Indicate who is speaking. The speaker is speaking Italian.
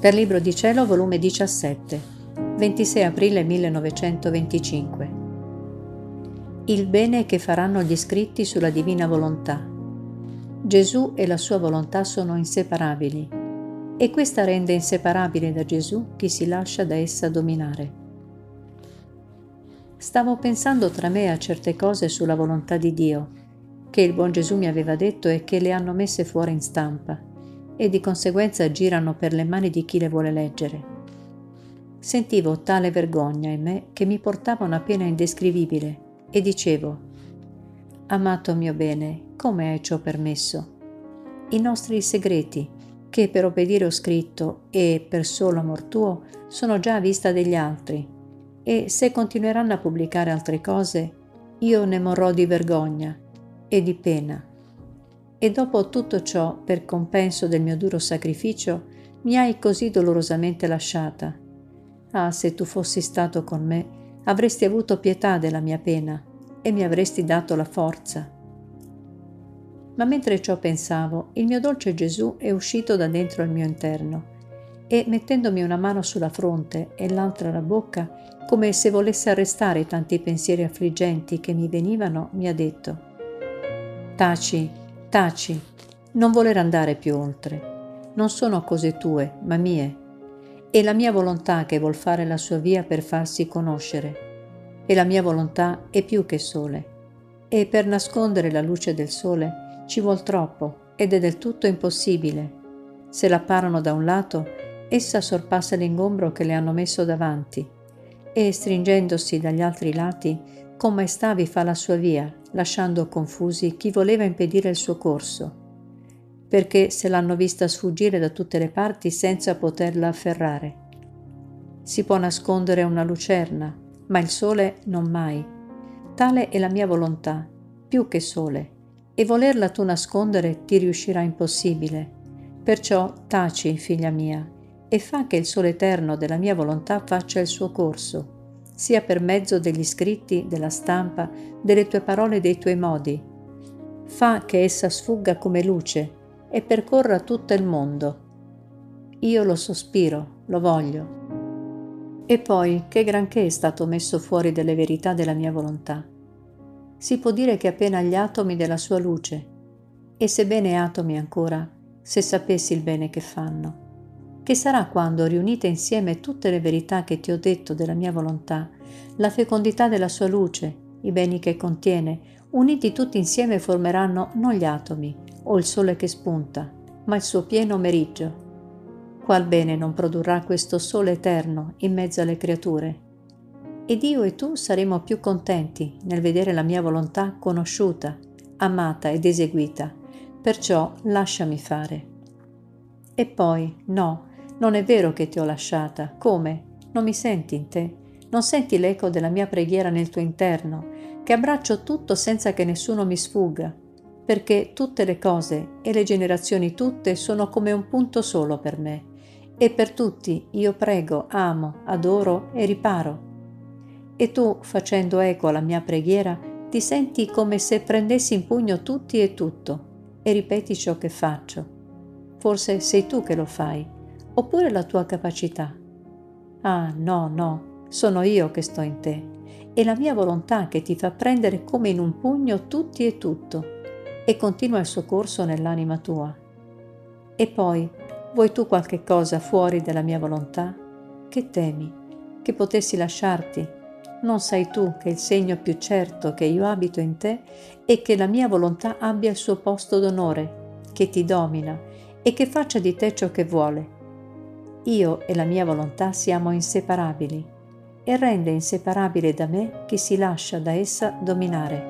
Speaker 1: Per Libro di Cielo, volume 17, 26 aprile 1925. Il bene che faranno gli scritti sulla divina volontà. Gesù e la sua volontà sono inseparabili e questa rende inseparabile da Gesù chi si lascia da essa dominare. Stavo pensando tra me a certe cose sulla volontà di Dio, che il buon Gesù mi aveva detto e che le hanno messe fuori in stampa e di conseguenza girano per le mani di chi le vuole leggere. Sentivo tale vergogna in me che mi portava una pena indescrivibile e dicevo, Amato mio bene, come hai ciò permesso? I nostri segreti, che per obbedire ho scritto e per solo amor tuo, sono già a vista degli altri, e se continueranno a pubblicare altre cose, io ne morrò di vergogna e di pena e dopo tutto ciò, per compenso del mio duro sacrificio, mi hai così dolorosamente lasciata. Ah, se tu fossi stato con me, avresti avuto pietà della mia pena e mi avresti dato la forza. Ma mentre ciò pensavo, il mio dolce Gesù è uscito da dentro il mio interno e, mettendomi una mano sulla fronte e l'altra alla bocca, come se volesse arrestare tanti pensieri affliggenti che mi venivano, mi ha detto Taci, Taci, non voler andare più oltre. Non sono cose tue, ma mie. È la mia volontà che vuol fare la sua via per farsi conoscere. E la mia volontà è più che sole. E per nascondere la luce del sole ci vuol troppo ed è del tutto impossibile. Se la parano da un lato, essa sorpassa l'ingombro che le hanno messo davanti e, stringendosi dagli altri lati, con maestà vi fa la sua via, lasciando confusi chi voleva impedire il suo corso, perché se l'hanno vista sfuggire da tutte le parti senza poterla afferrare. Si può nascondere una lucerna, ma il sole non mai. Tale è la mia volontà, più che sole, e volerla tu nascondere ti riuscirà impossibile. Perciò taci, figlia mia, e fa che il sole eterno della mia volontà faccia il suo corso sia per mezzo degli scritti, della stampa, delle tue parole e dei tuoi modi. Fa che essa sfugga come luce e percorra tutto il mondo. Io lo sospiro, lo voglio. E poi che granché è stato messo fuori delle verità della mia volontà. Si può dire che appena gli atomi della sua luce, e sebbene atomi ancora, se sapessi il bene che fanno che sarà quando, riunite insieme tutte le verità che ti ho detto della mia volontà, la fecondità della sua luce, i beni che contiene, uniti tutti insieme formeranno non gli atomi o il sole che spunta, ma il suo pieno meriggio. Qual bene non produrrà questo sole eterno in mezzo alle creature? Ed io e tu saremo più contenti nel vedere la mia volontà conosciuta, amata ed eseguita. Perciò lasciami fare. E poi, no, non è vero che ti ho lasciata. Come? Non mi senti in te? Non senti l'eco della mia preghiera nel tuo interno, che abbraccio tutto senza che nessuno mi sfugga? Perché tutte le cose e le generazioni tutte sono come un punto solo per me. E per tutti io prego, amo, adoro e riparo. E tu, facendo eco alla mia preghiera, ti senti come se prendessi in pugno tutti e tutto e ripeti ciò che faccio. Forse sei tu che lo fai oppure la tua capacità. Ah, no, no, sono io che sto in te. È la mia volontà che ti fa prendere come in un pugno tutti e tutto e continua il suo corso nell'anima tua. E poi, vuoi tu qualche cosa fuori della mia volontà? Che temi? Che potessi lasciarti? Non sai tu che il segno più certo che io abito in te è che la mia volontà abbia il suo posto d'onore, che ti domina e che faccia di te ciò che vuole io e la mia volontà siamo inseparabili e rende inseparabile da me chi si lascia da essa dominare.